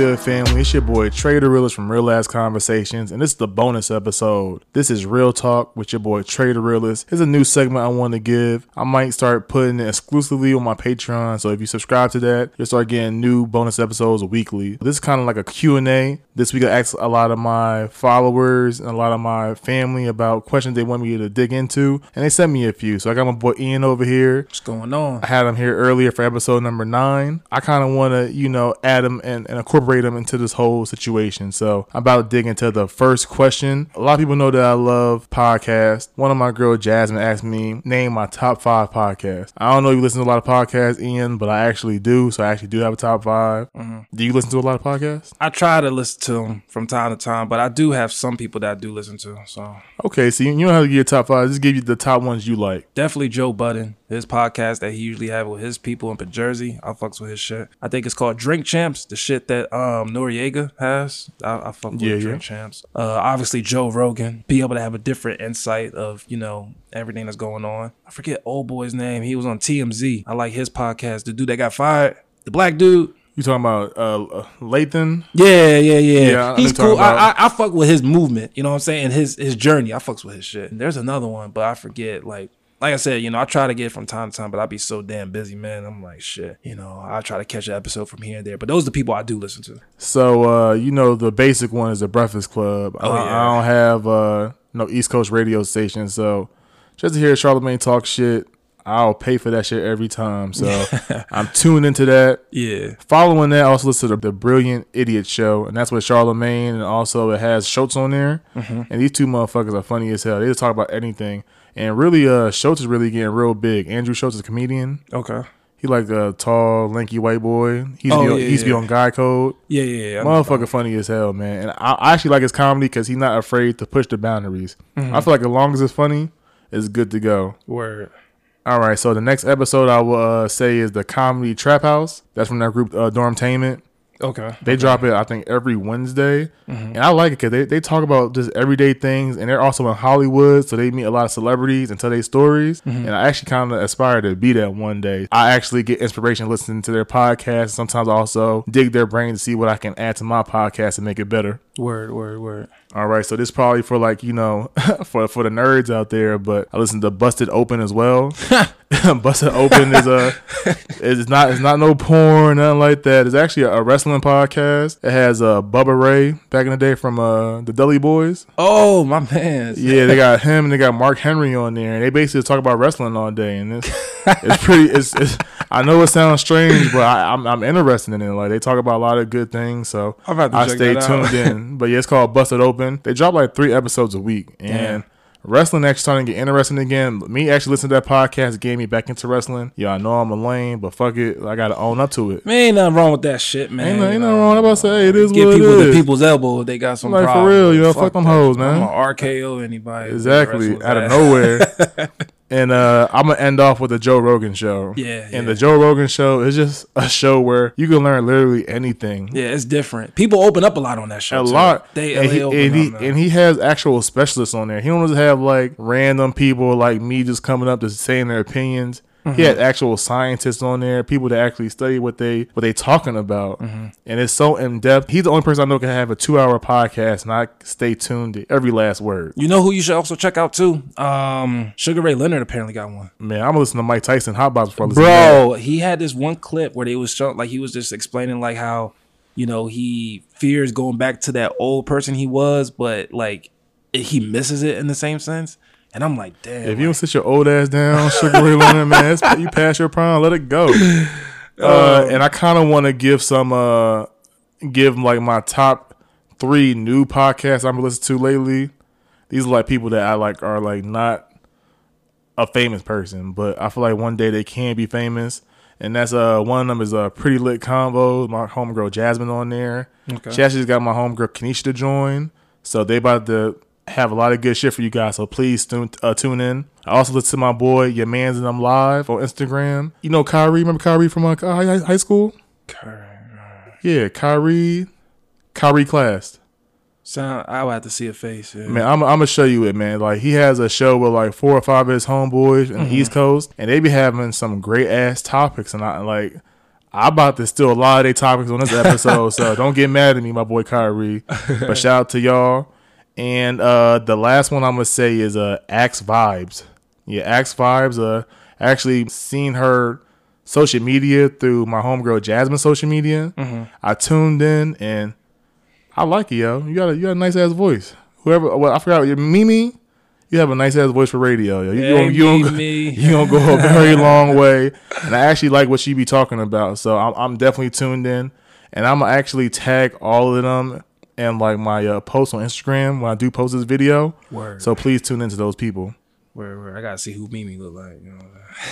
Good, family? It's your boy Trav the Realist from Real Ass Conversations, and this is the bonus episode. This is Real Talk with your boy Trav the Realist. Here's a new segment I want to give. I might start putting it exclusively on my Patreon, so if you subscribe to that, you'll start getting new bonus episodes weekly. This is kind of like a Q&A. This week I asked a lot of my followers and a lot of my family about questions they want me to dig into, and they sent me a few. So I got my boy Ian over here. What's going on? I had him here earlier for episode number nine. I kind of want to, you know, add him and, and incorporate him into this whole situation. So I'm about to dig into the first question. A lot of people know that I love podcasts. One of my girl Jasmine asked me name my top five podcasts. I don't know if you listen to a lot of podcasts, Ian, but I actually do. So I actually do have a top 5 mm-hmm. Do you listen to a lot of podcasts? I try to listen to them from time to time, but I do have some people that I do listen to. So Okay, so you, don't have to give your top five. Just give you the top ones you like. definitely Joe Budden, his podcast that he usually have with his people in Jersey. I fucks with his shit. I think it's called Drink Champs, the shit that um Noreaga has. I, I fuck with Yeah, Drink yeah. Champs. Uh, obviously Joe Rogan, be able to have a different insight of you know everything that's going on. I forget old boy's name. He was on TMZ. I like his podcast. The dude that got fired, the black dude. You talking about uh, uh Lathan? Yeah, yeah, yeah. Yeah, He's cool. I. I I fuck with his movement. You know what I'm saying? His his journey. I fucks with his shit. There's another one, but I forget. Like like I said, you know, I try to get from time to time, but I be so damn busy, man. I'm like shit. You know, I try to catch an episode from here and there. But those are the people I do listen to. So uh, you know the basic one is the Breakfast Club. Oh, I, yeah. I don't have uh, no East Coast radio station, so just to hear Charlamagne talk shit, I'll pay for that shit every time. So I'm tuned into that. Yeah. Following that, I also listen to the, the Brilliant Idiot Show, and that's with Charlamagne, and also it has Schulz on there. Mm-hmm. And these two motherfuckers are funny as hell. They just talk about anything. And really, uh, Schulz is really getting real big. Andrew Schulz is a comedian. Okay. He like a tall, lanky white boy. He used, Oh, be on, yeah, he used to be on Guy Code. Yeah, yeah, yeah. Motherfucker funny as hell, man. And I, I actually like his comedy because he's not afraid to push the boundaries. Mm-hmm. I feel like as long as it's funny, it's good to go. Word. All right, so the next episode I will uh, say is the comedy Trap House. That's from that group uh, Dormtainment. Okay. They drop it, I think, every Wednesday, Mm-hmm. and I like it because they, they talk about just everyday things, and they're also in Hollywood, so they meet a lot of celebrities and tell their stories. Mm-hmm. And I actually kind of aspire to be that one day. I actually get inspiration listening to their podcast. Sometimes I also dig their brain to see what I can add to my podcast and make it better. Word. Word. Word. All right, so this probably for like you know for for the nerds out there, but I listen to Busted Open as well. Busted Open is a it's not it's not no porn nothing like that. It's actually a, wrestling podcast. It has uh Bubba Ray back in the day from uh the Dudley Boyz. Oh my man. Yeah, they got him and they got Mark Henry on there, and they basically talk about wrestling all day. And it's it's pretty. It's, it's I know it sounds strange, but I, I'm I'm interested in it. Like they talk about a lot of good things, so to I stay tuned in. But yeah, it's called Busted Open. They drop like three episodes a week, and Damn. wrestling actually starting to get interesting again. Me actually listening to that podcast gave me back into wrestling. Yeah, I know I'm a lame, but fuck it, I gotta own up to it. Man, ain't nothing wrong with that shit, man. Ain't, ain't nothing wrong. I'm about to say hey, it is Give what people it is. people's elbow. if They got some Like, for real, you know, fuck them hoes, man. I'm gonna RKO anybody. Exactly, out of nowhere. and uh, I'm gonna end off with the Joe Rogan show. Yeah, and yeah. the Joe Rogan show is just a show where you can learn literally anything. Yeah, it's different. People open up a lot on that show. A too. lot, They, and, they he, and, he, and he has actual specialists on there. He don't just have like random people like me just coming up to saying their opinions. Mm-hmm. He had actual scientists on there, people that actually study what they what they talking about, Mm-hmm. and it's so in depth. He's the only person I know can have a two hour podcast, and I stay tuned to every last word. You know who you should also check out too? Um, Sugar Ray Leonard apparently got one. Man, I'm gonna listen to Mike Tyson hot box before I listen to that. Bro, he had this one clip where they was showing like he was just explaining like how, you know, he fears going back to that old person he was, but like he misses it in the same sense. And I'm like, damn. If you don't sit your old ass down, Sugar Ray Leonard, man, it's, you pass your prime, let it go. Uh, and I kind of want to give some, uh, give like my top three new podcasts I'm listening to lately. These are like people that I like are like not a famous person, but I feel like one day they can be famous. And that's uh one of them is a uh, pretty lit combo. My homegirl Jasmine on there. Okay. She actually got my homegirl Kanisha to join. So they about to have a lot of good shit for you guys. So please tune uh, tune in. I also listen to my boy Your Man's and I'm live on Instagram. You know Kyrie, remember Kyrie from uh, high, high school? Yeah, Kyrie, Kyrie class. Sound I would have to see a face. Yeah. Man, I'm, I'm gonna show you it, man. Like he has a show with like four or five of his homeboys in the East Coast, and they be having some great ass topics, and I like. I'm about to steal a lot of their topics on this episode, so don't get mad at me, my boy Kyrie. But shout out to y'all. And uh, the last one I'm gonna say is uh, Axe Vibes. Yeah, Axe Vibes. Uh, actually seen her social media through my homegirl Jasmine social media. I tuned in and I like it, yo. You got a you got a nice ass voice. Whoever, well, I forgot your Mimi. You have a nice ass voice for radio, yo. You, Hey, don't, you, don't, go- you don't go a very long way, and I actually like what she be talking about. So I'm, I'm definitely tuned in, and I'm gonna actually tag all of them and like my uh, post on Instagram when I do post this video. Word. So please tune into those people. Where, where I gotta see who Mimi look like. You know.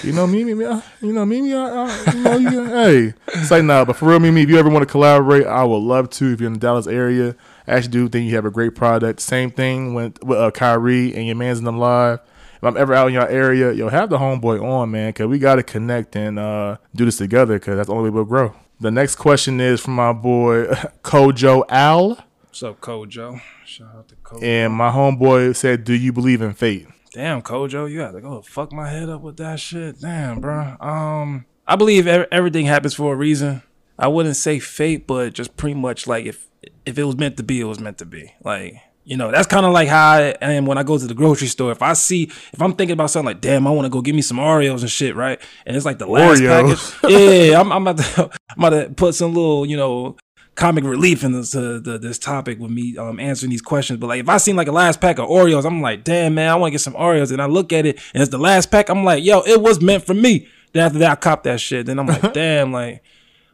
You know, Mimi, uh, you know, Mimi, I, I, you know, you hey, it's like, nah, but for real, Mimi, if you ever want to collaborate, I would love to. If you're in the Dallas area, I actually do think you have a great product. Same thing with, with uh, Kyrie and your man's in them live. If I'm ever out in your area, yo, have the homeboy on, man, because we got to connect and uh, do this together because that's the only way we'll grow. The next question is from my boy, Kojo Al. What's up, Kojo? Shout out to Kojo. And my homeboy said, Do you believe in fate? Damn, Kojo, you got to go fuck my head up with that shit. Damn, bro. Um, I believe everything happens for a reason. I wouldn't say fate, but just pretty much like if if it was meant to be, it was meant to be. Like you know, that's kind of like how I am when I go to the grocery store. If I see, if I'm thinking about something like, damn, I want to go get me some Oreos and shit, right? And it's like the last Oreos. package. Yeah, I'm, I'm about to, I'm about to put some little, you know, comic relief in this uh, the, this topic with me um, answering these questions. But like, if I seen like a last pack of Oreos, I'm like, damn man, I want to get some Oreos. And I look at it, and it's the last pack. I'm like, yo, it was meant for me. Then after that, I cop that shit. Then I'm like, damn, like.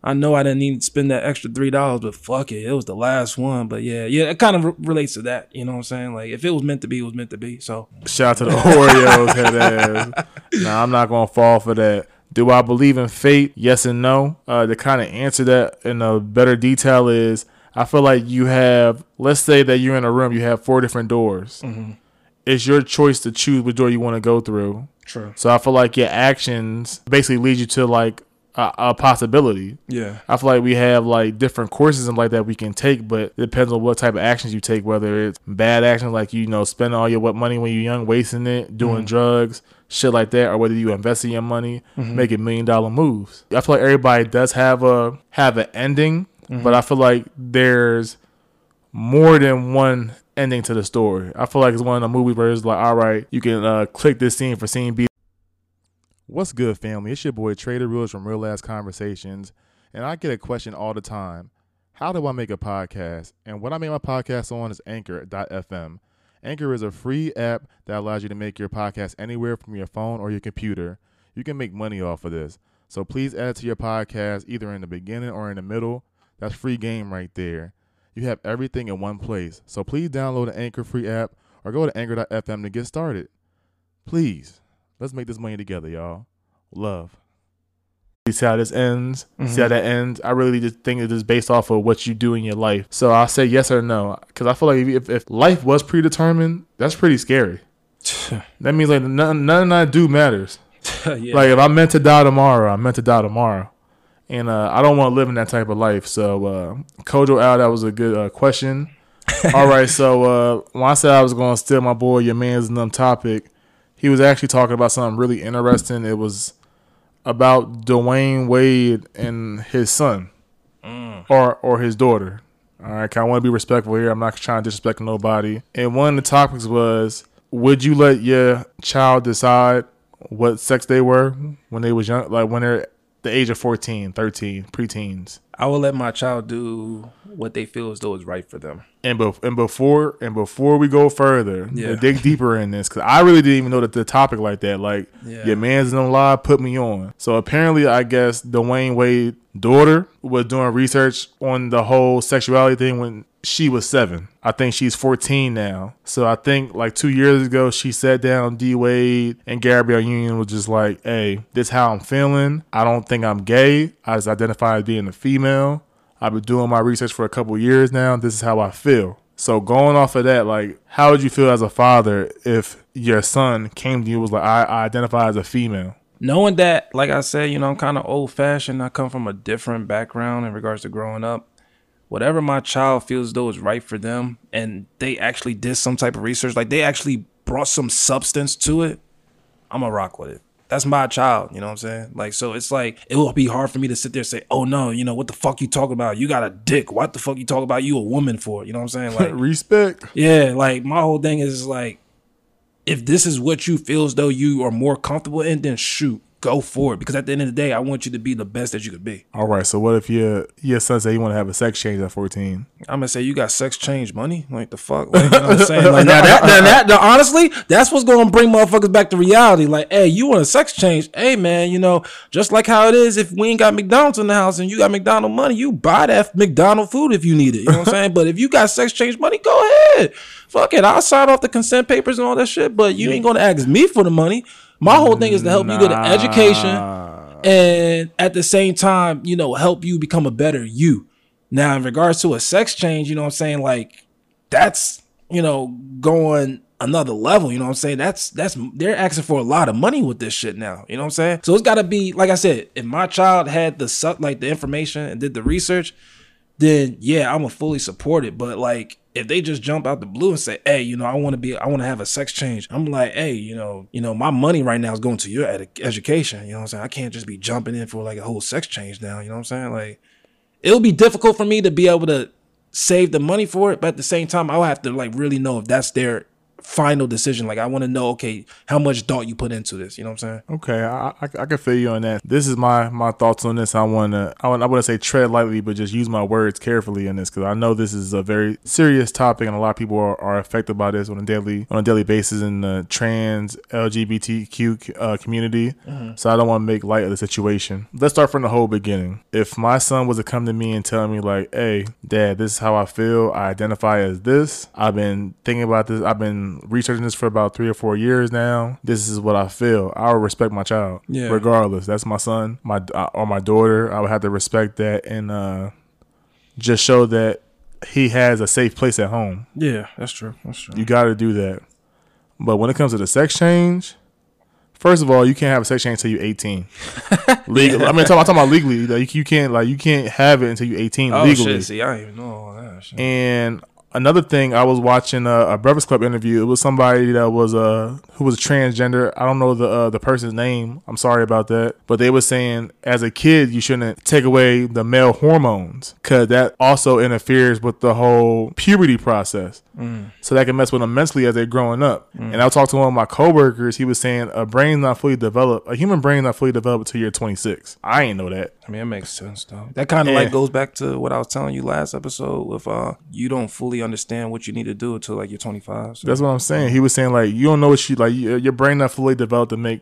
I know I didn't need to spend that extra three dollars, but fuck it, it was the last one. But yeah, yeah, it kind of re- relates to that. You know what I'm saying? Like if it was meant to be, it was meant to be. So Shout out to the Oreos, head ass. Nah, I'm not gonna fall for that. Do I believe in fate? Yes and no. Uh, to kind of answer that in a better detail is, I feel like you have. Let's say that you're in a room, you have four different doors. It's your choice to choose which door you want to go through. true. So I feel like your actions basically lead you to like a, a possibility. Yeah. I feel like we have like different courses and like that we can take, but it depends on what type of actions you take. Whether it's bad actions like you know spending all your what money when you're young, wasting it, doing drugs, shit like that, or whether you invest in your money, making million dollar moves. I feel like everybody does have a have an ending, but I feel like there's more than one ending to the story. I feel like it's one of the movies where it's like, all right, you can uh, click this scene for scene B. What's good, family? It's your boy Trader Rules from Real Ass Conversations, and I get a question all the time. How do I make a podcast? And what I make my podcast on is Anchor.fm. Anchor is a free app that allows you to make your podcast anywhere from your phone or your computer. You can make money off of this. So please add to your podcast either in the beginning or in the middle. That's free game right there. You have everything in one place. So please download the Anchor free app or go to Anchor.fm to get started. Please, let's make this money together, y'all. Love. You see how this ends? See how that ends? I really just think it is based off of what you do in your life. So I'll say yes or no. Because I feel like if, if life was predetermined, that's pretty scary. That means like none, none I do matters. yeah. Like if I'm meant to die tomorrow, I'm meant to die tomorrow, and uh, I don't want to live in that type of life. So uh, Kojo Al, that was a good uh, question. All right, so uh, when I said I was going to steal my boy your man's num topic, he was actually talking about something really interesting. It was about Dwyane Wade and his son, mm. or or his daughter. All right, I want to be respectful here. I'm not trying to disrespect nobody. And one of the topics was, would you let your child decide what sex they were when they was young, like when they're the age of 14, 13, preteens? I will let my child do what they feel as though is right for them. And, and before and before we go further, Yeah. dig deeper in this, because I really didn't even know that the topic like that. Like Yeah. your man's in live put me on. So apparently, I guess Dwyane Wade daughter was doing research on the whole sexuality thing when she was seven. I think she's 14 now. So I think like two years ago, she sat down D Wade and Gabrielle Union was just like, "Hey, this how I'm feeling. I don't think I'm gay. I just identify as being a female." I've been doing my research for a couple years now. This is how I feel. So going off of that, like, how would you feel as a father if your son came to you was like, I, I identify as a female? knowing that, like I said, you know, I'm kind of old fashioned. I come from a different background in regards to growing up. Whatever my child feels though is right for them, and they actually did some type of research, like they actually brought some substance to it, I'm gonna rock with it. That's my child. You know what I'm saying? Like, so it's like it will be hard for me to sit there and say, "Oh no, you know what the fuck you talking about? You got a dick. What the fuck you talking about? You a woman for?" You know what I'm saying? Like, Respect. yeah, like my whole thing is like, if this is what you feel as though you are more comfortable in, then shoot, go for it. Because at the end of the day, I want you to be the best that you could be. All right. So what if your your son say you want to have a sex change at 14? I'm gonna say you got sex change money, like the fuck. Like, you know what I'm saying? Like now that, now that, now, honestly, that's what's gonna bring motherfuckers back to reality. Like, hey, you want a sex change? Hey, man, you know, just like how it is. If we ain't got McDonald's in the house and you got McDonald money, you buy that McDonald food if you need it. You know what I'm saying? But if you got sex change money, go ahead. Fuck it, I'll sign off the consent papers and all that shit. But you ain't gonna ask me for the money. My whole thing is to help you get an education and at the same time, you know, help you become a better you. Now, in regards to a sex change, you know what I'm saying? Like, that's, you know, going another level, you know what I'm saying? That's, that's, they're asking for a lot of money with this shit now, you know what I'm saying? So it's gotta be, like I said, if my child had the, suck like the information and did the research, then yeah, I'm gonna fully support it. But like, if they just jump out the blue and say, "Hey, you know, I want to be, I want to have a sex change," I'm like, "Hey, you know, you know, my money right now is going to your ed- education." You know what I'm saying? I can't just be jumping in for like a whole sex change now. You know what I'm saying? Like, it'll be difficult for me to be able to save the money for it, but at the same time, I'll have to like really know if that's their final decision. Like, I want to know, okay, how much thought you put into this. You know what I'm saying? Okay, I, I I can feel you on that. This is my my thoughts on this. I wanna I want I want to say tread lightly, but just use my words carefully in this because I know this is a very serious topic and a lot of people are, are affected by this on a daily on a daily basis in the trans LGBTQ uh, community. So I don't want to make light of the situation. Let's start from the whole beginning. If my son was to come to me and tell me like, "Hey, Dad, this is how I feel. I identify as this. I've been thinking about this. I've been researching this for about three or four years now. This is what I feel. I will respect my child, Yeah. regardless. That's my son, my uh, or my daughter. I would have to respect that and uh, just show that he has a safe place at home. Yeah, that's true. That's true. You got to do that. But when it comes to the sex change, first of all, you can't have a sex change until you're 18. Legal. I mean, I'm talking, I'm talking about legally. Like you can't like you can't have it until you're 18 oh legally. shit! See, I didn't even know all that. Shit. And another thing, I was watching a, a Breakfast Club interview. It was somebody that was uh who was transgender. I don't know the uh, the person's name. I'm sorry about that. But they were saying as a kid you shouldn't take away the male hormones because that also interferes with the whole puberty process. So that can mess with them mentally as they're growing up. And I talked to one of my coworkers. He was saying a brain's not fully developed. A human brain not fully developed until you're 26. I ain't know that. I mean, it makes sense though. That kind of Yeah. like goes back to what I was telling you last episode. If uh, you don't fully understand what you need to do until like you're 25. So. That's what I'm saying. He was saying like you don't know what you like. Your your brain not fully developed to make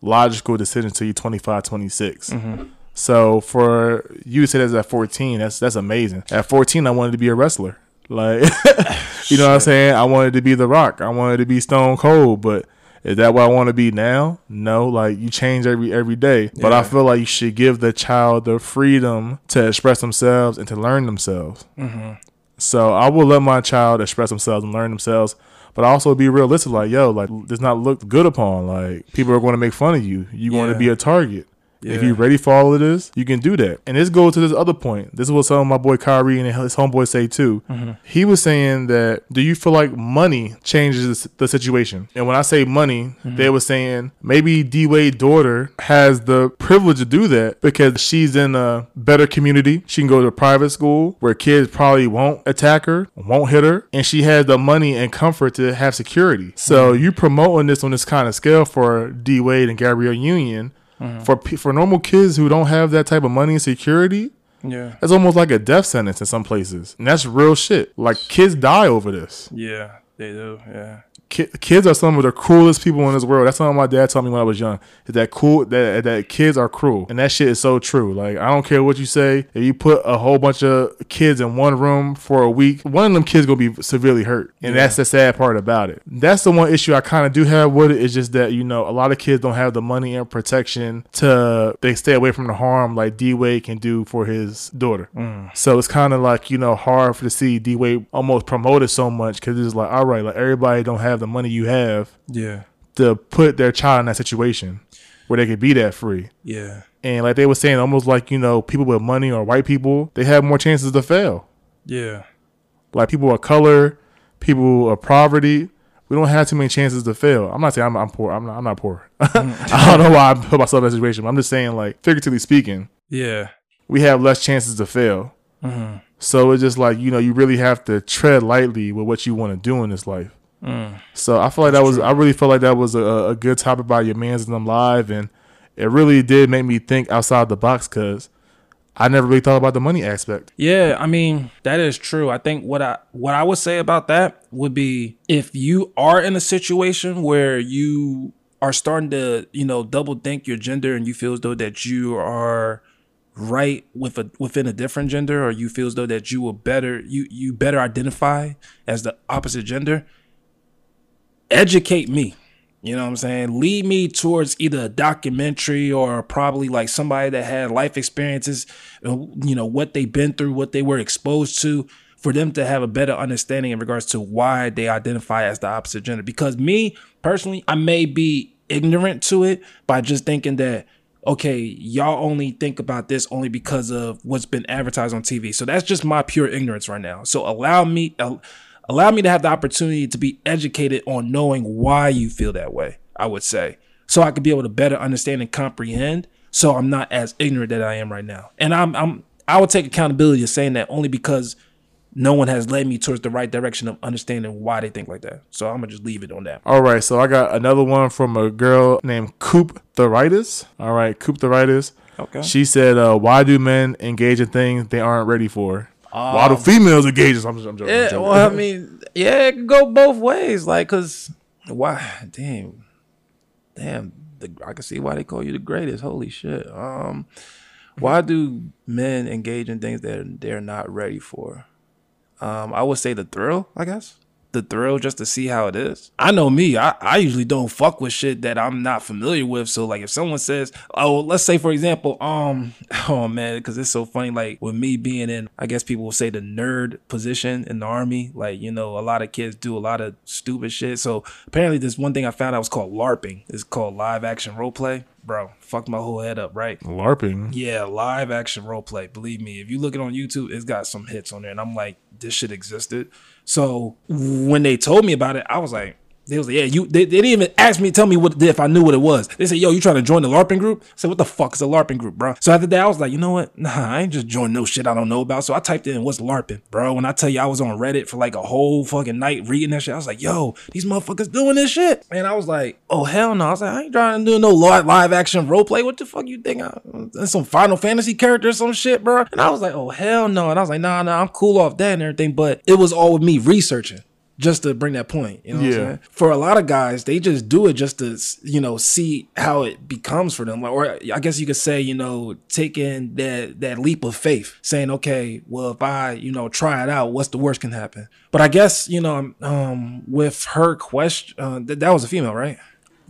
logical decisions till you're 25, 26. Mm-hmm. So for you to say that's at 14, that's that's amazing. At 14, I wanted to be a wrestler. Like, you know what I'm saying? I wanted to be The Rock. I wanted to be Stone Cold. But is that what I want to be now? No. Like you change every every day. But I feel like you should give the child the freedom to express themselves and to learn themselves. Mm-hmm. So I will let my child express themselves and learn themselves, but also be realistic. Like, yo, like does not look good upon. Like people are going to make fun of you. you're going to be a target. If you're ready for all of this, you can do that. And this goes to this other point. This is what some of my boy Kyrie and his homeboy say too. Mm-hmm. He was saying that, do you feel like money changes the situation? And when I say money, mm-hmm. they were saying maybe D Wade daughter has the privilege to do that because she's in a better community. She can go to a private school where kids probably won't attack her, won't hit her, and she has the money and comfort to have security. So mm-hmm. you promoting this on this kind of scale for D Wade and Gabrielle Union Mm-hmm. for pe- for normal kids who don't have that type of money and security, Yeah. it's almost like a death sentence in some places, and that's real shit. Like kids die over this. Yeah, they do. Yeah. Ki- kids are some of the cruelest people in this world. That's something my dad told me when I was young. Is that cool? That that kids are cruel, and that shit is so true. Like I don't care what you say. If you put a whole bunch of kids in one room for a week, one of them kids gonna be severely hurt, and that's the sad part about it. That's the one issue I kind of do have with it. Is just that you know a lot of kids don't have the money and protection to they stay away from the harm like D Wade can do for his daughter. Mm. So it's kind of like you know hard for to see D Wade almost promoted so much because it's like all right, like everybody don't have the money you have Yeah. to put their child in that situation where they could be that free. Yeah. And like they were saying, almost like you know people with money or white people, they have more chances to fail. Yeah. Like people of color, people of poverty, we don't have too many chances to fail. I'm not saying I'm, I'm poor. I'm not. I'm not poor. I don't know why I put myself in that situation. But I'm just saying, like figuratively speaking, Yeah. we have less chances to fail. Mm-hmm. So it's just like you know, you really have to tread lightly with what you want to do in this life. Mm. So I feel like that was. I really felt like that was a, a good topic by your man's and them live, and it really did make me think outside the box because I never really thought about the money aspect. Yeah, I mean that is true. I think what I what I would say about that would be if you are in a situation where you are starting to you know double think your gender and you feel as though that you are right with a within a different gender or you feel as though that you will better you you better identify as the opposite gender educate me you know what I'm saying? Lead me towards either a documentary or probably like somebody that had life experiences, uh, you know, what they've been through, what they were exposed to, for them to have a better understanding in regards to why they identify as the opposite gender. Because me personally, I may be ignorant to it by just thinking that, okay, y'all only think about this only because of what's been advertised on TV. So that's just my pure ignorance right now. So allow me. Uh, allow me to have the opportunity to be educated on knowing why you feel that way, I would say. So I could be able to better understand and comprehend so I'm not as ignorant that I am right now. And I'm I'm I would take accountability of saying that only because no one has led me towards the right direction of understanding why they think like that. So I'm gonna just leave it on that. All right, so I got another one from a girl named Coop Theritis. All right, Coop Theritis. Okay. She said, uh, "Why do men engage in things they aren't ready for? Why do females engage?" in- I'm, joking. Yeah, well, I mean, yeah, it can go both ways. Like, cause why? Damn, damn. The, I can see why they call you the greatest. Holy shit. Um, why do men engage in things that they're not ready for? Um, I would say the thrill. I guess the thrill just to see how it is. I know me. I, I usually don't fuck with shit that I'm not familiar with. So like if someone says, oh, let's say for example, um, oh man, because it's so funny. Like with me being in, I guess people will say the nerd position in the army. Like you know, a lot of kids do a lot of stupid shit. So apparently, this one thing I found out was called LARPing. It's called live action role play. Bro, fucked my whole head up, right? LARPing. Yeah, live action role play. Believe me, if you look it on YouTube, it's got some hits on there, and I'm like, this shit existed. So when they told me about it, I was like, they was like, yeah, you. They, they didn't even ask me, tell me what if I knew what it was. They said, yo, you trying to join the LARPing group? I said, what the fuck is a LARPing group, bro? So after that, I was like, you know what? Nah, I ain't just joining no shit I don't know about. So I typed in what's LARPing, bro. When I tell you I was on Reddit for like a whole fucking night reading that shit, I was like, yo, these motherfuckers doing this shit. And I was like, oh hell no. I was like, I ain't trying to do no live live action role play. What the fuck you think? I, that's some Final Fantasy character or some shit, bro. And I was like, oh hell no. And I was like, nah, nah, I'm cool off that and everything. But it was all with me researching just to bring that point. You know what Yeah. I'm saying? For a lot of guys, they just do it just to, you know, see how it becomes for them. Or I guess you could say, you know, taking that that leap of faith, saying, okay, well, if I, you know, try it out, what's the worst can happen? But I guess, you know, um, with her question, uh, th- that was a female, right?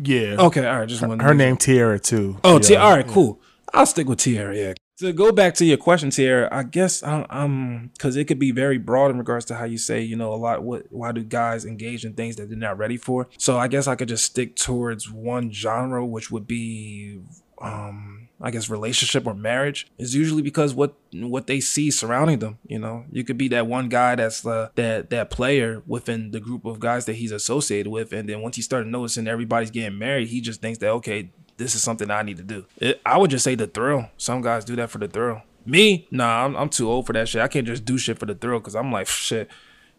Yeah. Okay, all right, just one. Her name Tiara too. Oh, yeah. All right, cool. I'll stick with Tierra. Yeah. To go back to your questions here, I guess I'm, because it could be very broad in regards to how you say, you know, a lot. What? Why do guys engage in things that they're not ready for? So I guess I could just stick towards one genre, which would be, um, I guess, relationship or marriage. Is usually because what what they see surrounding them. You know, you could be that one guy that's the that that player within the group of guys that he's associated with, and then once he started noticing everybody's getting married, he just thinks that okay, this is something I need to do. It, I would just say the thrill. Some guys do that for the thrill. Me, nah, I'm, I'm too old for that shit. I can't just do shit for the thrill because I'm like, shit,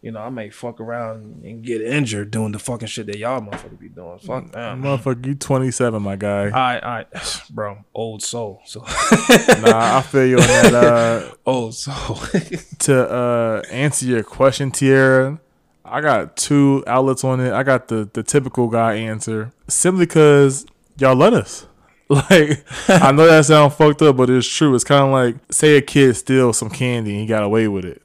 you know, I may fuck around and get injured doing the fucking shit that y'all motherfuckers be doing. Fuck them. Motherfucker, you 27, my guy. All right, all right, bro, old soul. So, nah, I feel you on that. Uh, old soul. to uh, answer your question, Tierra, I got two outlets on it. I got the the typical guy answer, simply because y'all let us. Like, I know that sounds fucked up, but it's true. It's kind of like say a kid steals some candy and he got away with it.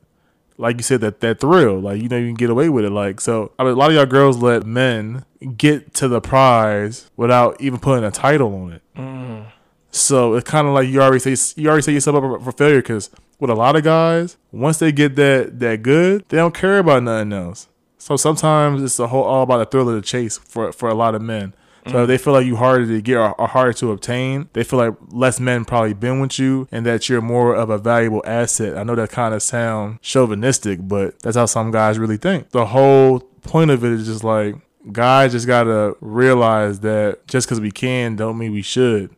Like you said, that that thrill, like you know, you can get away with it. Like so, I mean, a lot of y'all girls let men get to the prize without even putting a title on it. Mm. So it's kind of like you already say you already set yourself up for failure because with a lot of guys, once they get that that good, they don't care about nothing else. So sometimes it's a whole all about the thrill of the chase for for a lot of men. So if they feel like you harder to get or, or harder to obtain. They feel like less men probably been with you and that you're more of a valuable asset. I know that kind of sound chauvinistic, but that's how some guys really think. The whole point of it is just like guys just gotta realize that just because we can don't mean we should.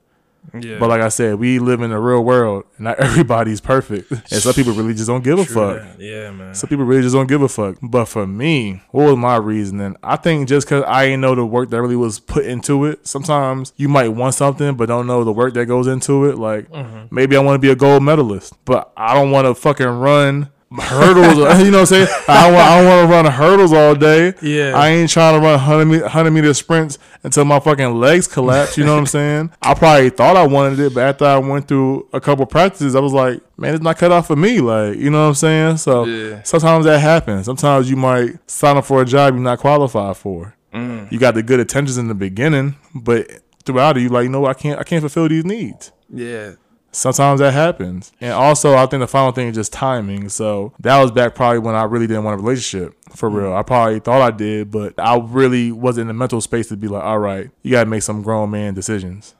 Yeah. But like I said, we live in the real world, and not everybody's perfect, and some people really just don't give a True fuck. that. Yeah, man. Some people really just don't give a fuck. But for me, what was my reasoning? I think just because I didn't know the work that really was put into it, sometimes you might want something but don't know the work that goes into it. Like mm-hmm. maybe I want to be a gold medalist, but I don't want to fucking run hurdles. you know what I'm saying? I don't want, I don't want to run hurdles all day. Yeah. I ain't trying to run 100 meter, 100 meter sprints until my fucking legs collapse. You know what I'm saying? I probably thought I wanted it, but after I went through a couple practices, I was like, man, it's not cut off for me. Like, you know what I'm saying? So Yeah. sometimes that happens. Sometimes you might sign up for a job you're not qualified for. Mm. You got the good intentions in the beginning, but throughout it, you like, you know, what? I can't, I can't fulfill these needs. yeah. Sometimes that happens. And also, I think the final thing is just timing. So that was back probably when I really didn't want a relationship for real. I probably thought I did, but I really wasn't in the mental space to be like, all right, you got to make some grown man decisions.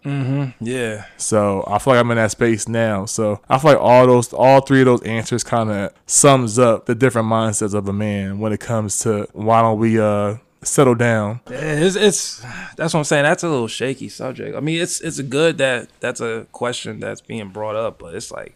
Yeah. So I feel like I'm in that space now. So I feel like all those, all three of those answers kind of sums up the different mindsets of a man when it comes to why don't we uh settle down. It's, it's that's what I'm saying. That's a little shaky subject. I mean, it's it's good that that's a question that's being brought up, but it's like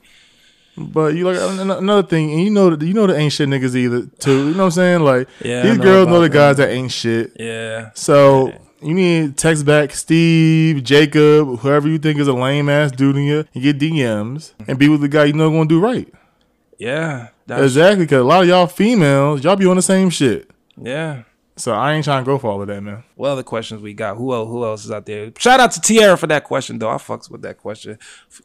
But you like another thing, and you know that you know the ain't shit niggas either too. You know what I'm saying? Like Yeah, these know girls know the guys that ain't shit. yeah, So you need to text back Steve, Jacob, whoever you think is a lame ass dude in you, and get DMs and be with the guy you know gonna do right. yeah, Exactly, because a lot of y'all females, y'all be on the same shit. yeah. So I ain't trying to go for all of that, man. What other questions we got? Who else? Who else is out there? Shout out to Tierra for that question, though. I fucks with that question.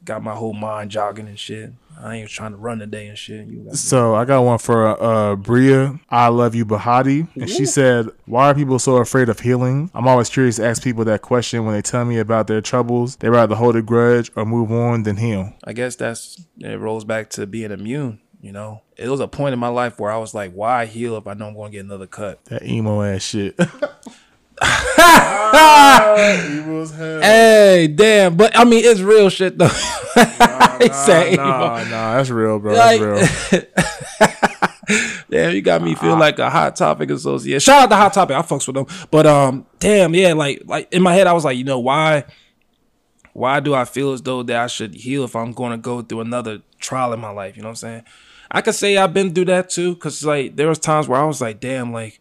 Got my whole mind jogging and shit. I ain't trying to run today and shit. You got So I got one for uh Bria. I love you, Bahati, and she said, "Why are people so afraid of healing?" I'm always curious to ask people that question when they tell me about their troubles. They rather hold a grudge or move on than heal. I guess that's it rolls back to being immune. You know, it was a point in my life where I was like, "Why heal if I know I'm going to get another cut?" That emo ass shit. Hey, damn! But I mean, it's real shit though. He said emo. Nah, nah, that's real, bro. That's real. Damn, you got me feel like a hot topic associate. Shout out to Hot Topic. I fucks with them. But um, damn, yeah, like like in my head, I was like, you know, why why do I feel as though that I should heal if I'm going to go through another trial in my life? You know what I'm saying? I could say I've been through that too, cause like there was times where I was like, damn, like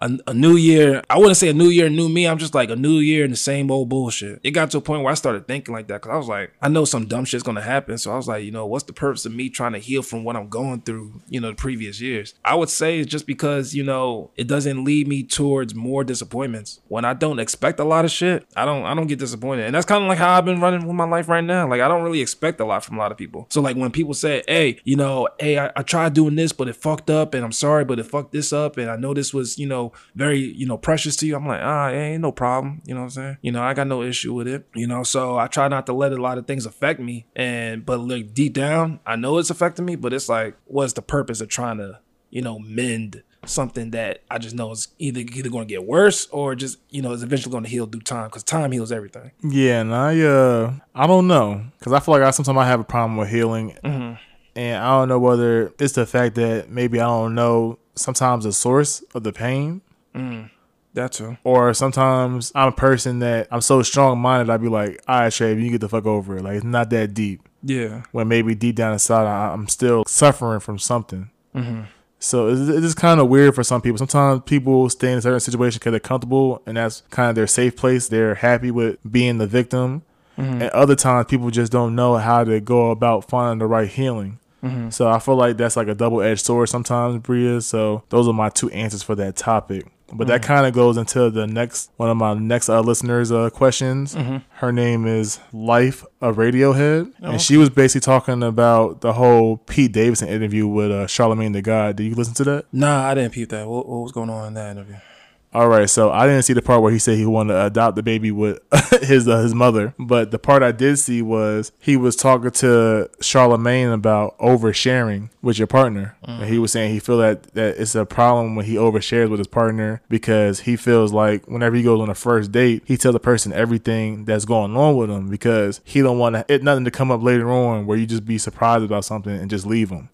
a, a new year. I wouldn't say a new year, new me. I'm just like a new year and the same old bullshit. It got to a point where I started thinking like that, cause I was like, I know some dumb shit's gonna happen. So I was like, you know, what's the purpose of me trying to heal from what I'm going through? You know, the previous years. I would say it's just because you know it doesn't lead me towards more disappointments. When I don't expect a lot of shit, I don't I don't get disappointed, and that's kind of like how I've been running with my life right now. Like I don't really expect a lot from a lot of people. So like when people say, hey, you know, hey, I, I tried doing this, but it fucked up, and I'm sorry, but it fucked this up, and I know this was you know very you know precious to you. I'm like, ah, it ain't no problem. You know what I'm saying? You know, I got no issue with it. You know, so I try not to let a lot of things affect me, and but like deep down, I know it's affecting me, but it's like, what's the purpose of trying to you know mend? Something that I just know is either either going to get worse or just you know is eventually going to heal through time because time heals everything. Yeah, and I uh I don't know because I feel like I sometimes I have a problem with healing, Mm-hmm. and I don't know whether it's the fact that maybe I don't know sometimes the source of the pain, That too. or sometimes I'm a person that I'm so strong minded I'd be like, all right, Trey, you get the fuck over it. Like it's not that deep. Yeah. When maybe deep down inside I, I'm still suffering from something. Mm-hmm. So it's, it's just kind of weird for some people. Sometimes people stay in a certain situation because they're comfortable and that's kind of their safe place. They're happy with being the victim. Mm-hmm. And other times people just don't know how to go about finding the right healing. Mm-hmm. So I feel like that's like a double edged sword sometimes, Bria. So those are my two answers for that topic. But that kind of goes into the next one of my next uh, listeners' uh, questions. Her name is Life of Radiohead, and she was basically talking about the whole Pete Davidson interview with uh, Charlamagne the God. Did you listen to that? Nah, I didn't peep that. What, what was going on in that interview? All right, so I didn't see the part where he said he wanted to adopt the baby with his uh, his mother, but the part I did see was he was talking to Charlamagne about oversharing with your partner, and he was saying he feel that that it's a problem when he overshares with his partner because he feels like whenever he goes on a first date, he tells the person everything that's going on with him because he don't want it nothing to come up later on where you just be surprised about something and just leave him.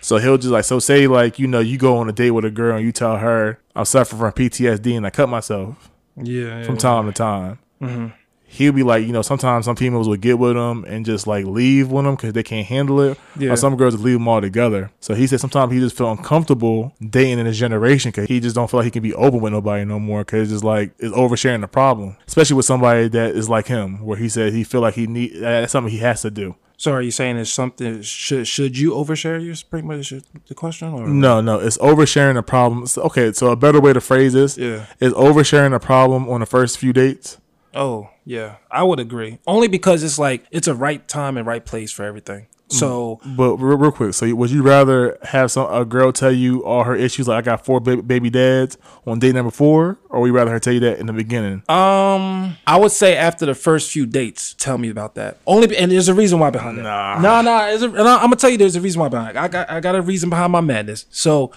So he'll just like so say like you know you go on a date with a girl and you tell her I'm suffering from PTSD and I cut myself Yeah. from time to time. Mm-hmm. He'll be like, you know, sometimes some females will get with him and just like leave with him because they can't handle it, Yeah. or some girls leave them all together. So he said sometimes he just feel uncomfortable dating in his generation because he just don't feel like he can be open with nobody no more because it's just like it's oversharing the problem, especially with somebody that is like him, where he said he feel like he need that's something he has to do. So are you saying it's something should should you overshare? Your pretty much the question, or No, no, it's oversharing the problem. So, okay, so a better way to phrase this Yeah. is oversharing a problem on the first few dates. Oh yeah, I would agree. Only because it's like it's a right time and right place for everything. So But real, real quick, so would you rather have some a girl tell you all her issues, like I got four baby, baby dads on date number four, or would you rather her tell you that in the beginning? Um, I would say after the first few dates, tell me about that. Only, and there's a reason why behind that. Nah. nah, nah. a- and I, I'm gonna tell you, there's a reason why behind. It. I got, I got a reason behind my madness. So,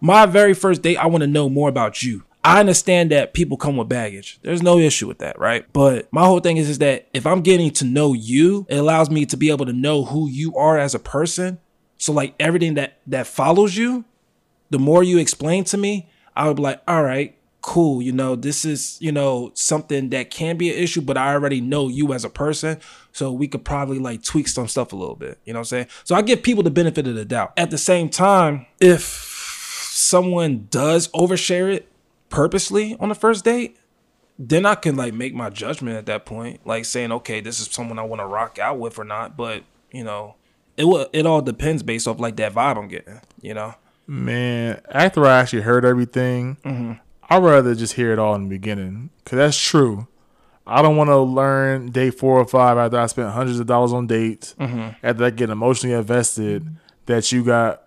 my very first date, I want to know more about you. I understand that people come with baggage. There's no issue with that, right? But my whole thing is, is that if I'm getting to know you, it allows me to be able to know who you are as a person. So, like everything that that follows you, the more you explain to me, I would be like, all right, cool. You know, this is, you know, something that can be an issue, but I already know you as a person. So we could probably like tweak some stuff a little bit. You know what I'm saying? So I give people the benefit of the doubt. At the same time, if someone does overshare it purposely on the first date, then I can like make my judgment at that point, like saying, okay, this is someone I want to rock out with or not. But you know, it will. It all depends based off like that vibe I'm getting. You know. Man, after I actually heard everything, mm-hmm. I'd rather just hear it all in the beginning because that's true. I don't want to learn day four or five after I spent hundreds of dollars on dates, mm-hmm. after I get emotionally invested, that you got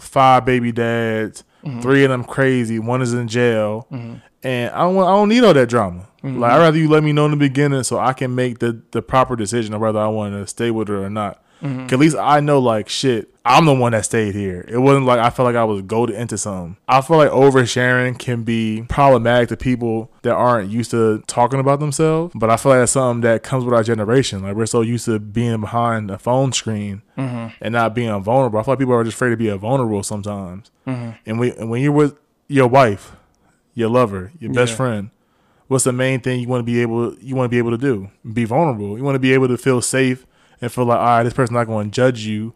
five baby dads, Mm-hmm. three of them crazy, one is in jail, mm-hmm. and I don't want, I don't need all that drama. Mm-hmm. Like I'd rather you let me know in the beginning so I can make the the proper decision of whether I want to stay with her or not. Mm-hmm. 'Cause At least I know like shit. I'm the one that stayed here. It wasn't like I felt like I was goaded into something. I feel like oversharing can be problematic to people that aren't used to talking about themselves. But I feel like that's something that comes with our generation. Like we're so used to being behind a phone screen mm-hmm. and not being vulnerable. I feel like people are just afraid to be vulnerable sometimes. Mm-hmm. And we and when you're with your wife, your lover, your best Yeah. friend, what's the main thing you want to be able you want to be able to do? Be vulnerable. You want to be able to feel safe and feel like, all right, this person's not going to judge you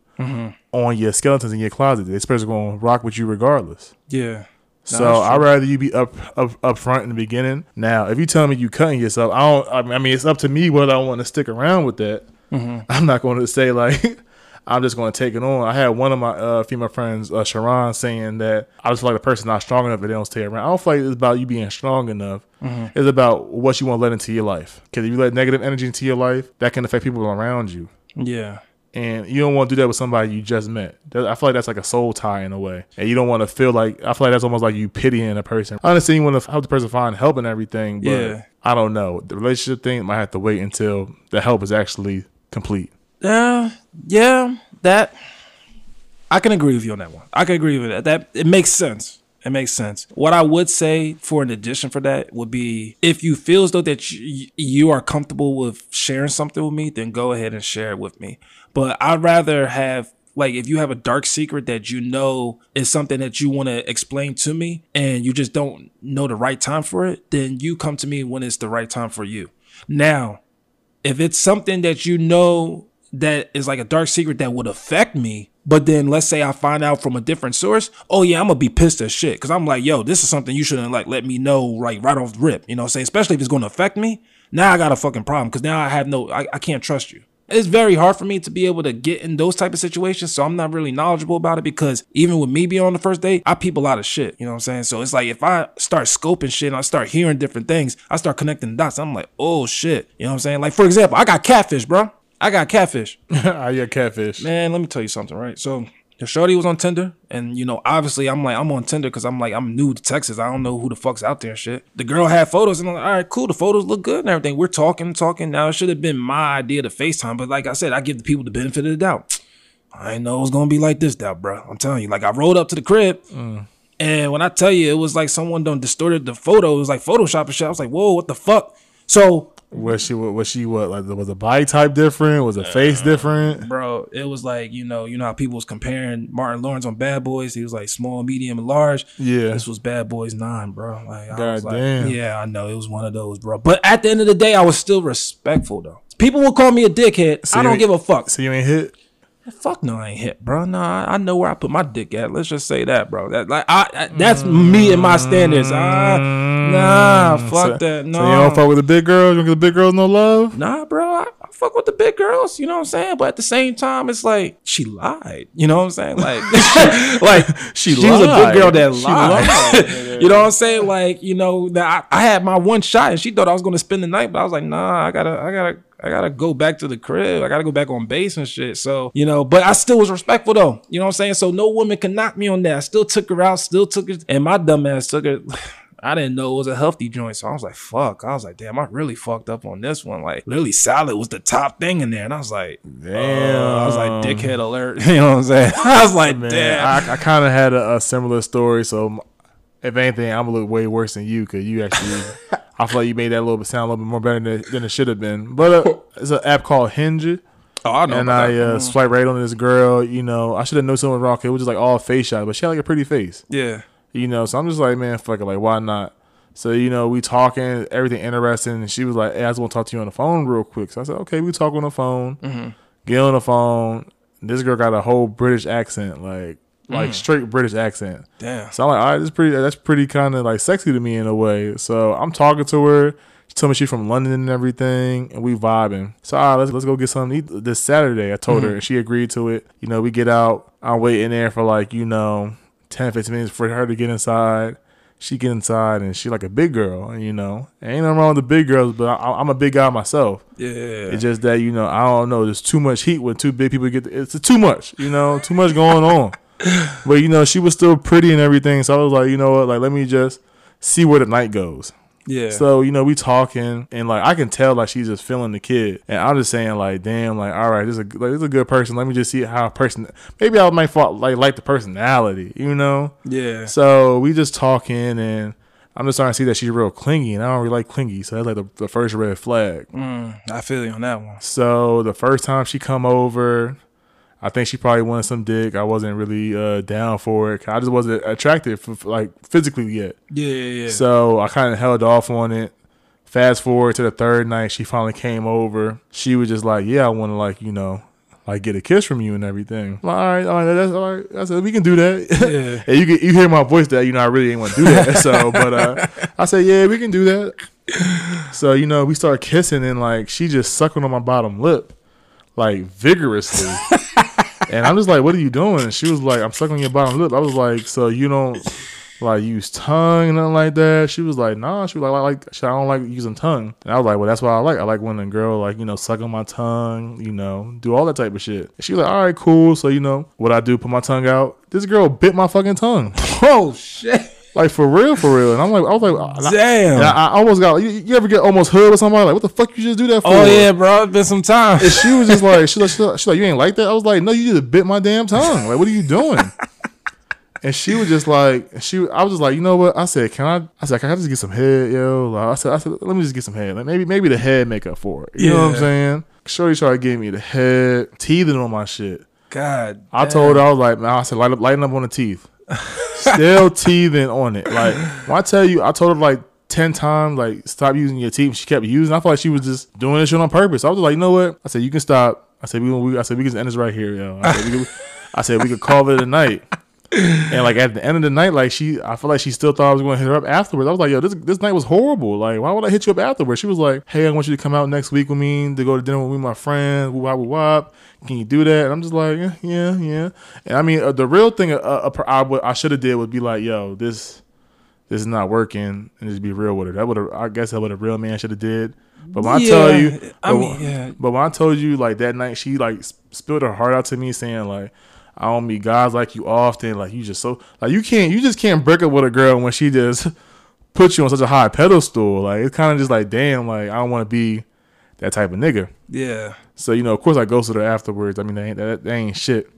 on your skeletons in your closet. This person's going to rock with you regardless. Yeah. So that's I'd rather you be up, up up front in the beginning. Now, if you tell me you cutting yourself, I don't. I mean- I mean, it's up to me whether I want to stick around with that. Mm-hmm. I'm not going to say like I'm just going to take it on. I had one of my uh, female friends, uh, Sharon, saying that I just feel like the person not strong enough if they don't stay around. I don't feel like it's about you being strong enough. Mm-hmm. It's about what you want to let into your life. Because if you let negative energy into your life, that can affect people around you Yeah. and you don't want to do that with somebody you just met. I feel like that's like a soul tie in a way, and you don't want to feel like I feel like that's almost like you pitying a person. Understand you want to help the person find help and everything, but Yeah. I don't know. The relationship thing might have to wait until the help is actually complete. Uh, yeah, that I can agree with you on that one. I can agree with that. That it makes sense. It makes sense. What I would say for an addition for that would be if you feel as though that you, you are comfortable with sharing something with me, then go ahead and share it with me. But I'd rather have like if you have a dark secret that you know is something that you want to explain to me and you just don't know the right time for it, then you come to me when it's the right time for you. Now, if it's something that you know that is like a dark secret that would affect me, but then let's say I find out from a different source, oh yeah, I'm gonna be pissed as shit. Cause I'm like, yo, this is something you shouldn't like let me know like right off the rip. You know what I'm saying? Especially if it's gonna affect me. Now I got a fucking problem because now I have no I, I can't trust you. It's very hard for me to be able to get in those type of situations, so I'm not really knowledgeable about it because even with me being on the first date, I peep a lot of shit. You know what I'm saying? So it's like if I start scoping shit and I start hearing different things, I start connecting dots. I'm like, oh shit. You know what I'm saying? Like for example, I got catfish, bro. I got catfish. Ah, I got catfish. Man, let me tell you something, right? So the shorty was on Tinder, and you know, obviously, I'm like, I'm on Tinder because I'm like, I'm new to Texas. I don't know who the fuck's out there and shit. The girl had photos, and I'm like, all right, cool. The photos look good and everything. We're talking, talking. Now it should have been my idea to FaceTime, but like I said, I give the people the benefit of the doubt. I know it was gonna be like this, doubt, bro. I'm telling you, like I rolled up to the crib. Mm. And when I tell you, it was like someone done distorted the photo. It was like Photoshop and shit. I was like, whoa, what the fuck? So Was she was she what like was the body type different? Was the face different? bro. It was like you know, you know how people was comparing Martin Lawrence on Bad Boys. He was like small, medium, and large. Yeah. This was Bad Boys Nine, bro. Like, I God was like, yeah, I know it was one of those, bro. But at the end of the day, I was still respectful though. People will call me a dickhead. So I don't give a fuck. So you ain't hit? Fuck no, I ain't hit, bro. Nah, I, I know where I put my dick at. Let's just say that, bro. That like, I, I that's me and my standards. Ah, nah, fuck so, that. No, So you don't fuck with the big girls? You don't give the big girls no love? Nah, bro, I, I fuck with the big girls, you know what I'm saying? But at the same time, it's like she lied. You know what I'm saying? Like, like She she was a lied. big girl that She lied. lied. you know what I'm saying? Like, you know, that I, I had my one shot and she thought I was gonna spend the night, but I was like, nah, I gotta, I gotta. I gotta go back to the crib. I gotta go back on base and shit. So, you know, but I still was respectful though. You know what I'm saying? So no woman can knock me on that. I still took her out, still took her, and my dumb ass took her. I didn't know it was a healthy joint. So I was like, fuck. I was like, damn, I really fucked up on this one. Like, literally salad was the top thing in there. And I was like, Damn. uh, I was like, dickhead alert. You know what I'm saying? I was like, Man, damn. I, I kind of had a, a similar story. So if anything, I'm gonna look way worse than you because you actually, I feel like you made that a little bit sound a little bit more better than, than it should have been. But uh, it's an app called Hinge, oh, I know. and I uh, swipe right on this girl. You know, I should have known someone wrong. It was just like all face shot, but she had like a pretty face. yeah. You know, so I'm just like, man, fuck it, like why not? So you know, we talking, everything interesting, and she was like, "Hey, I just want to talk to you on the phone real quick." So I said, "Okay, we talk on the phone." Mm-hmm. Get on the phone. This girl got a whole British accent, like like Mm. straight British accent. Damn. So I'm like, all right, that's pretty. That's pretty kind of like sexy to me in a way. So I'm talking to her. She told me she's from London and everything, and we vibing. So all right, let's let's go get something to eat this Saturday. I told her, and she agreed to it. You know, we get out. I'm waiting there for like you know 10, 15 minutes for her to get inside. She get inside, and she like a big girl. You know, ain't nothing wrong with the big girls, but I, I'm a big guy myself. Yeah. It's just that you know I don't know. There's too much heat when two big people get. It's too much. You know, too much going on. But you know, she was still pretty and everything. So I was like, you know what? Like, let me just see where the night goes. yeah. So you know, we talking and like I can tell like she's just feeling the kid, and I'm just saying like, damn, like all right, this is a like, this is a good person. Let me just see how a person. Maybe I might fall, like like the personality, you know. yeah. So we just talking and. I'm just starting to see that she's real clingy, and I don't really like clingy, so that's like the, the first red flag. Mm, I feel you on that one. So the first time she come over, I think she probably wanted some dick. I wasn't really uh, down for it. I just wasn't attracted, for, for, like physically yet. Yeah, yeah, yeah. So I kind of held off on it. Fast forward to the third night, she finally came over. She was just like, "Yeah, I want to like you know, like get a kiss from you and everything." I'm like, all right, all right, that's all right. I said we can do that. Yeah. and you get you hear my voice that you know I really ain't want to do that. so, but uh, I said, yeah, we can do that. So you know, we started kissing and like she just sucking on my bottom lip, like vigorously. and I'm just like, what are you doing? And she was like, I'm sucking your bottom lip. I was like, so you don't like use tongue nothing like that. She was like, nah. She was like, I like, I don't like using tongue. And I was like, well, that's what I like. I like when a girl like you know suck on my tongue, you know, do all that type of shit. And she was like, all right, cool. So you know what I do? Put my tongue out. This girl bit my fucking tongue, oh shit. Like for real, for real. And I'm like, I was like, Damn. I, I almost got. You, you ever get almost hood with somebody? Like, what the fuck you just do that oh, for? oh yeah, bro. It's been some time. And she was just like, she like, she's like, she's like, you ain't like that. I was like, no, you just bit my damn tongue. Like, what are you doing? And she was just like, she. I was just like, you know what? I said, can I? I said, can I just get some head, yo? Like, I said, I said, let me just get some head. Like, maybe, maybe the head make up for it. You know what I'm saying? Shorty tried to give me the head, teething on my shit. God. I told her, I was like, man, I said, light up, lighten up on the teeth. Still teething on it. Like, when I tell you, I told her like 10 times, like, stop using your teeth. She kept using. I felt like she was just doing this shit on purpose. I was like, you know what? I said, you can stop. I said, we, we I said, we can end this right here, yo. I said, we could, I said, we could call it a night. And like at the end of the night, like she, I feel like she still thought I was going to hit her up afterwards. I was like, yo, this this night was horrible. Like, why would I hit you up afterwards? She was like, hey, I want you to come out next week with me to go to dinner with me, and my friends. Wop wop wop. Can you do that? And I'm just like, yeah, yeah, yeah. And I mean, uh, the real thing uh, uh, I, should have did would be like, yo, this this is not working, and just be real with her. That would I guess, that what a real man should have did. But when I tell you, I but mean, yeah. but when I told you like that night, she like spilled her heart out to me, saying like, "I don't meet guys like you often. Like you just so like you can't you just can't break up with a girl when she just puts you on such a high pedestal. Like it's kind of just like, damn, like I don't want to be that type of nigga. Yeah. So you know, of course, I ghosted her afterwards. I mean, that ain't, that, that ain't shit.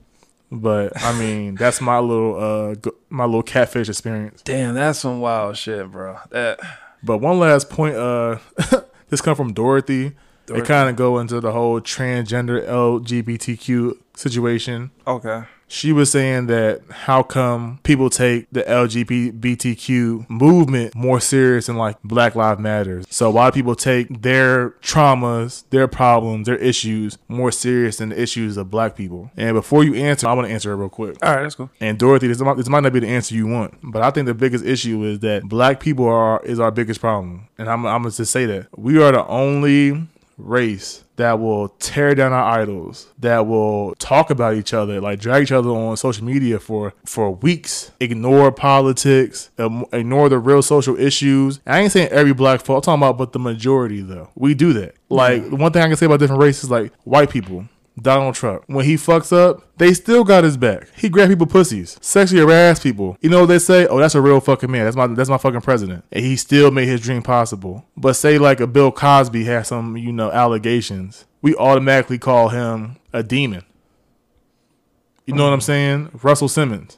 But I mean, that's my little uh go- my little catfish experience. Damn, that's some wild shit, bro. That But one last point, uh, this come from Dorothy. They kind of go into the whole transgender LGBTQ situation. Okay. She was saying that how come people take the LGBTQ movement more serious than like Black Lives Matters? So why do people take their traumas, their problems, their issues more serious than the issues of black people? And before you answer, I want to answer it real quick. All right, that's cool. And Dorothy, this might, this might not be the answer you want, but I think the biggest issue is that black people are is our biggest problem. And I'm, I'm gonna just say that we are the only race that will tear down our idols, that will talk about each other, like drag each other on social media for for weeks, ignore politics, um, ignore the real social issues. I ain't saying every black folk, I'm talking about, but the majority though, we do that. Like the one thing I can say about different races, like white people. Donald Trump. When he fucks up, they still got his back. He grab people pussies, sexually harass people. You know what they say? Oh, that's a real fucking man. That's my that's my fucking president. And he still made his dream possible. But say like a Bill Cosby has some, you know, allegations. We automatically call him a demon. You know what I'm saying? Russell Simmons.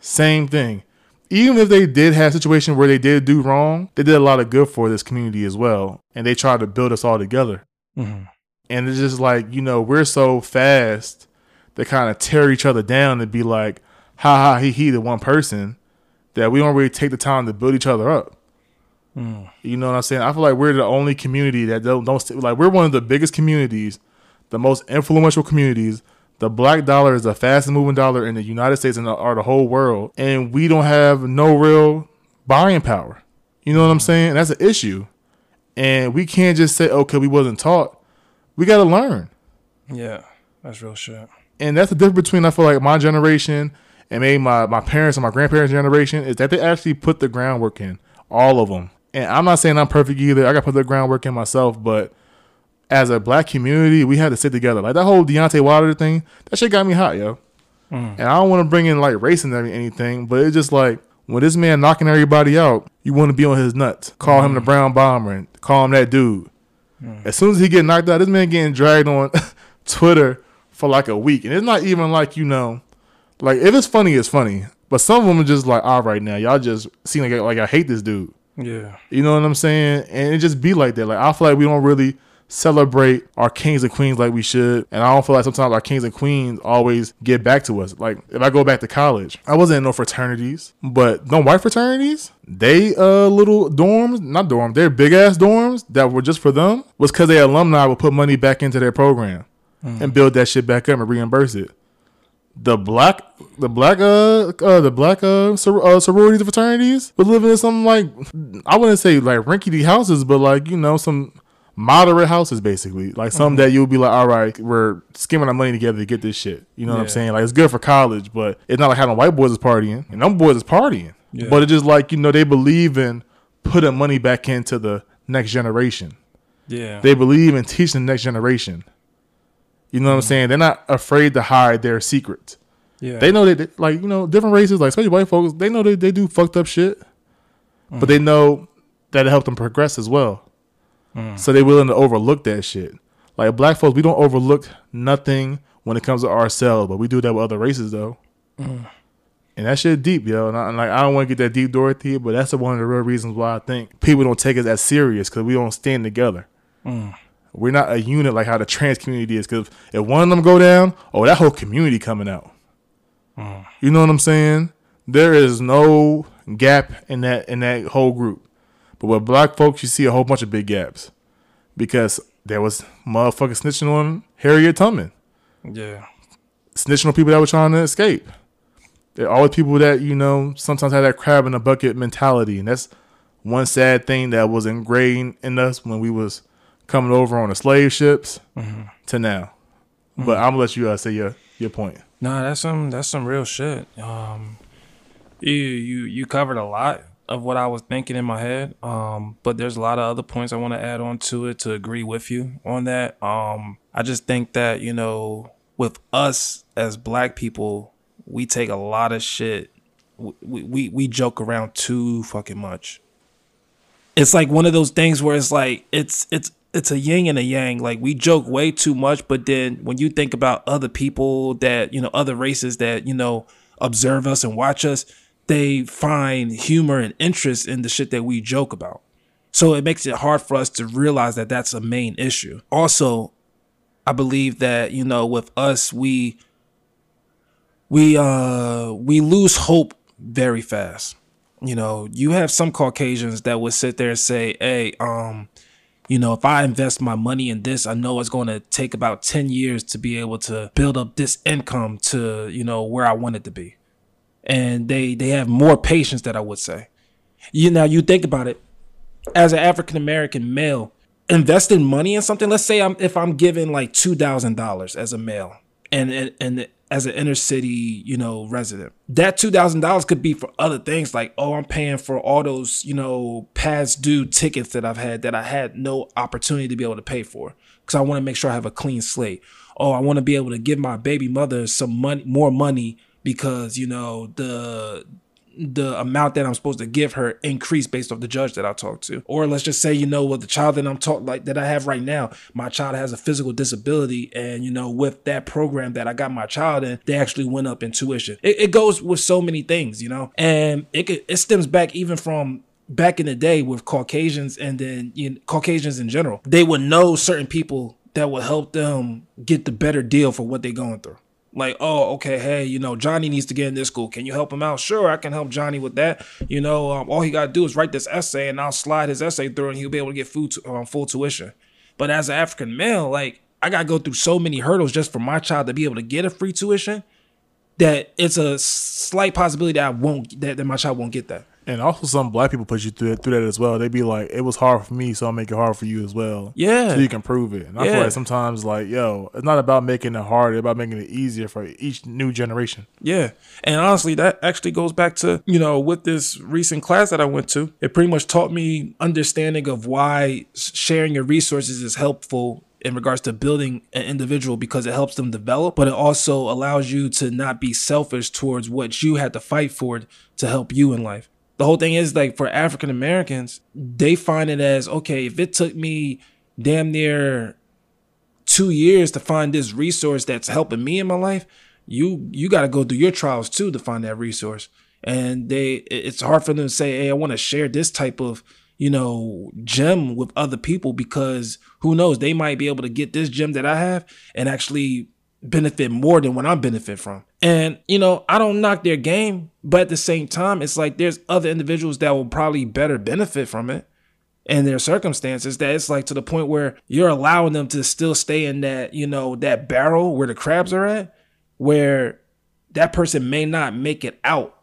Same thing. Even if they did have a situation where they did do wrong, they did a lot of good for this community as well. And they tried to build us all together. Mhm. And it's just like, you know, we're so fast to kind of tear each other down and be like, ha ha, he, he, the one person that we don't really take the time to build each other up. Hmm. You know what I'm saying? I feel like we're the only community that don't, don't like, we're one of the biggest communities, the most influential communities. The black dollar is the fastest moving dollar in the United States and the, or the whole world. And we don't have no real buying power. You know what I'm saying? That's an issue. And we can't just say, okay, we wasn't taught. We got to learn. Yeah, that's real shit. and that's the difference between I feel like my generation and maybe my, my parents and my grandparents' generation is that they actually put the groundwork in, all of them. And I'm not saying I'm perfect either. I got to put the groundwork in myself, but as a black community, we had to sit together. Like that whole Deontay Wilder thing, that shit got me hot, yo. Mm. And I don't want to bring in like race and anything, but it's just like when this man knocking everybody out, you want to be on his nuts. Call him the mm. brown bomber and call him that dude. As soon as he get knocked out, this man getting dragged on Twitter for like a week, and it's not even like you know, like if it's funny, it's funny. But some of them are just like, all right, now y'all just seem like like I hate this dude. Yeah. You know what I'm saying? And it just be like that. Like I feel like we don't really celebrate our kings and queens like we should. And I don't feel like sometimes our kings and queens always get back to us. Like if I go back to college, I wasn't in no fraternities, but no white fraternities, they uh little dorms, not dorms, they're big ass dorms that were just for them was because their alumni would put money back into their program and build that shit back up and reimburse it. The black, the black, uh, uh the black, uh, sor- uh, sororities and fraternities was living in some like, I wouldn't say like rinky houses, but like you know some moderate houses basically, like some mm-hmm. that you'll be like, all right, we're skimming our money together to get this shit. You know what I'm saying? Like it's good for college, but it's not like having white boys is partying and them boys is partying. Yeah. But it's just like you know they believe in putting money back into the next generation. Yeah. They believe in teaching the next generation. You know what I'm mm-hmm. saying? They're not afraid to hide their secrets. yeah. They know that, like, you know, different races, like, especially white folks, they know they, they do fucked up shit, but mm-hmm. they know that it helped them progress as well. Mm. So they're willing to overlook that shit. Like, black folks, we don't overlook nothing when it comes to ourselves, but we do that with other races, though. Mm. And that shit deep, yo. And, I, and like, I don't want to get that deep, Dorothy, but that's one of the real reasons why I think people don't take us as serious because we don't stand together. Mm. We're not a unit like how the trans community is. Because if one of them go down, oh, that whole community coming out. You know what I'm saying? There is no gap in that in that whole group. But with black folks, you see a whole bunch of big gaps because there was motherfuckers snitching on Harriet Tubman, yeah. snitching on people that were trying to escape. There are always people that you know sometimes have that crab in a bucket mentality, and that's one sad thing that was ingrained in us when we was coming over on the slave ships to now. But I'm gonna let you uh, say your your point. Nah, that's some that's some real shit. Um, you you you covered a lot of what I was thinking in my head. Um, but there's a lot of other points I want to add on to it to agree with you on that. Um, I just think that you know, with us as black people, we take a lot of shit. We we we joke around too fucking much. It's like one of those things where it's like it's it's it's a yin and a yang. Like we joke way too much, but then when you think about other people that you know, other races that you know observe us and watch us, they find humor and interest in the shit that we joke about. So it makes it hard for us to realize that that's a main issue. Also, I believe that, you know, with us, we we uh we lose hope very fast. You know, you have some Caucasians that would sit there and say, "Hey, um, you know, if I invest my money in this, I know it's going to take about 10 years to be able to build up this income to, you know, where I want it to be." And they they have more patience that I would say. You now you think about it as an African American male, investing money in something, let's say I'm if I'm given like $2,000 as a male and and, and as an inner city, you know, resident. That two thousand dollars could be for other things like, oh, I'm paying for all those, you know, past due tickets that I've had that I had no opportunity to be able to pay for because I want to make sure I have a clean slate. Oh, I want to be able to give my baby mother some money, more money because you know the the amount that I'm supposed to give her increase based off the judge that I talked to. Or let's just say, you know, with the child that I'm taught like that I have right now, my child has a physical disability. And, you know, with that program that I got my child in, they actually went up in tuition. It, it goes with so many things, you know, and it, it stems back even from back in the day with Caucasians and then you know, Caucasians in general. They would know certain people that would help them get the better deal for what they're going through like, oh, okay, hey, you know, Johnny needs to get in this school. Can you help him out? Sure, I can help Johnny with that. You know, um, all he got to do is write this essay, and I'll slide his essay through, and he'll be able to get food to, um, full tuition. But as an African male, like, I got to go through so many hurdles just for my child to be able to get a free tuition that it's a slight possibility that I won't, that, that my child won't get that. And also, some black people put you through that, through that as well. They'd be like, "It was hard for me, so I'll make it hard for you as well." Yeah, so you can prove it. And I Yeah. feel like sometimes, like, yo, it's not about making it hard; it's about making it easier for each new generation. Yeah. And honestly, that actually goes back to, you know, with this recent class that I went to, it pretty much taught me understanding of why sharing your resources is helpful in regards to building an individual because it helps them develop, but it also allows you to not be selfish towards what you had to fight for to help you in life. The whole thing is like for African Americans, they find it as okay, if it took me damn near two years to find this resource that's helping me in my life, you you got to go through your trials too to find that resource. And they, it's hard for them to say, "Hey, I want to share this type of you know gem with other people," because who knows, they might be able to get this gem that I have and actually benefit more than what I'm benefit from. And you know, I don't knock their game, but at the same time, it's like there's other individuals that will probably better benefit from it and their circumstances that it's like to the point where you're allowing them to still stay in that you know that barrel where the crabs are at where that person may not make it out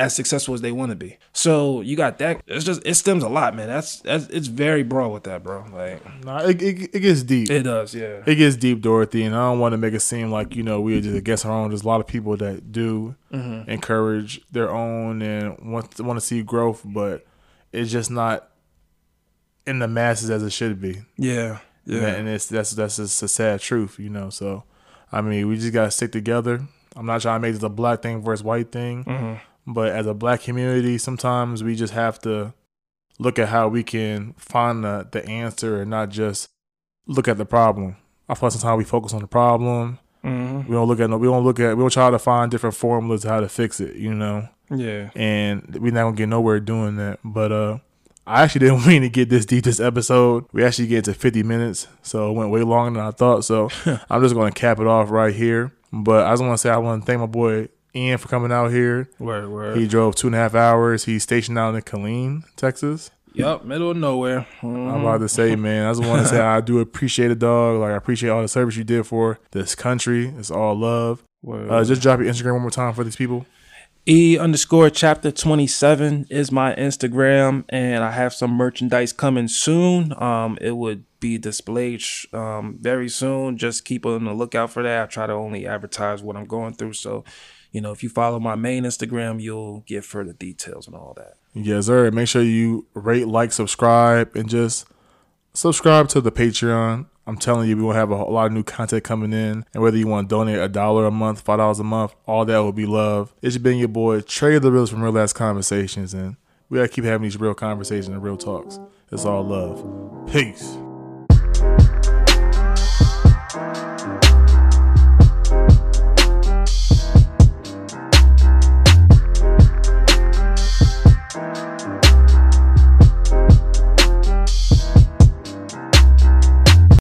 as successful as they want to be so you got that it's just it stems a lot man that's, that's it's very broad with that bro like Nah, it, it, it gets deep. it does yeah It gets deep, Dorothy, and I don't want to make it seem like you know we're just against our own. There's a lot of people that do encourage their own and want to, want to see growth, but it's just not in the masses as it should be. yeah yeah and it's that's that's just a sad truth, you know. So, I mean, we just gotta stick together. I'm not trying to make this a black thing versus white thing, Mm-hmm. But as a black community, sometimes we just have to look at how we can find the, the answer and not just look at the problem. I feel like sometimes we focus on the problem. Mhm. We don't look at no. We don't look at. We don't try to find different formulas how to fix it. You know, yeah and we're not gonna get nowhere doing that. But uh, I actually didn't mean to get this deep this episode. We actually get to 50 minutes, so it went way longer than I thought. So I'm just gonna cap it off right here. But I just want to say I want to thank my boy Ian for coming out here. word word He drove two and a half hours. He's stationed out in Killeen, Texas. yep middle of nowhere Mhm. I'm about to say, man, I just want to say I do appreciate it, dog. Like I appreciate all the service you did for this country. It's all love. Word. Uh, just drop your Instagram one more time for these people. E underscore chapter 27 is my Instagram, and I have some merchandise coming soon. Um, it would be displayed sh- um, very soon. Just keep on the lookout for that. I try to only advertise what I'm going through. So, you know, if you follow my main Instagram, you'll get further details and all that. Yes, sir. Make sure you rate, like, subscribe, and just subscribe to the Patreon. I'm telling you, we will have a, a lot of new content coming in. And whether you want to donate a dollar a month, five dollars a month, all that will be love. It's been your boy Trav the Realist from Real Ass Conversations, and we gotta keep having these real conversations and real talks. It's all love. Peace.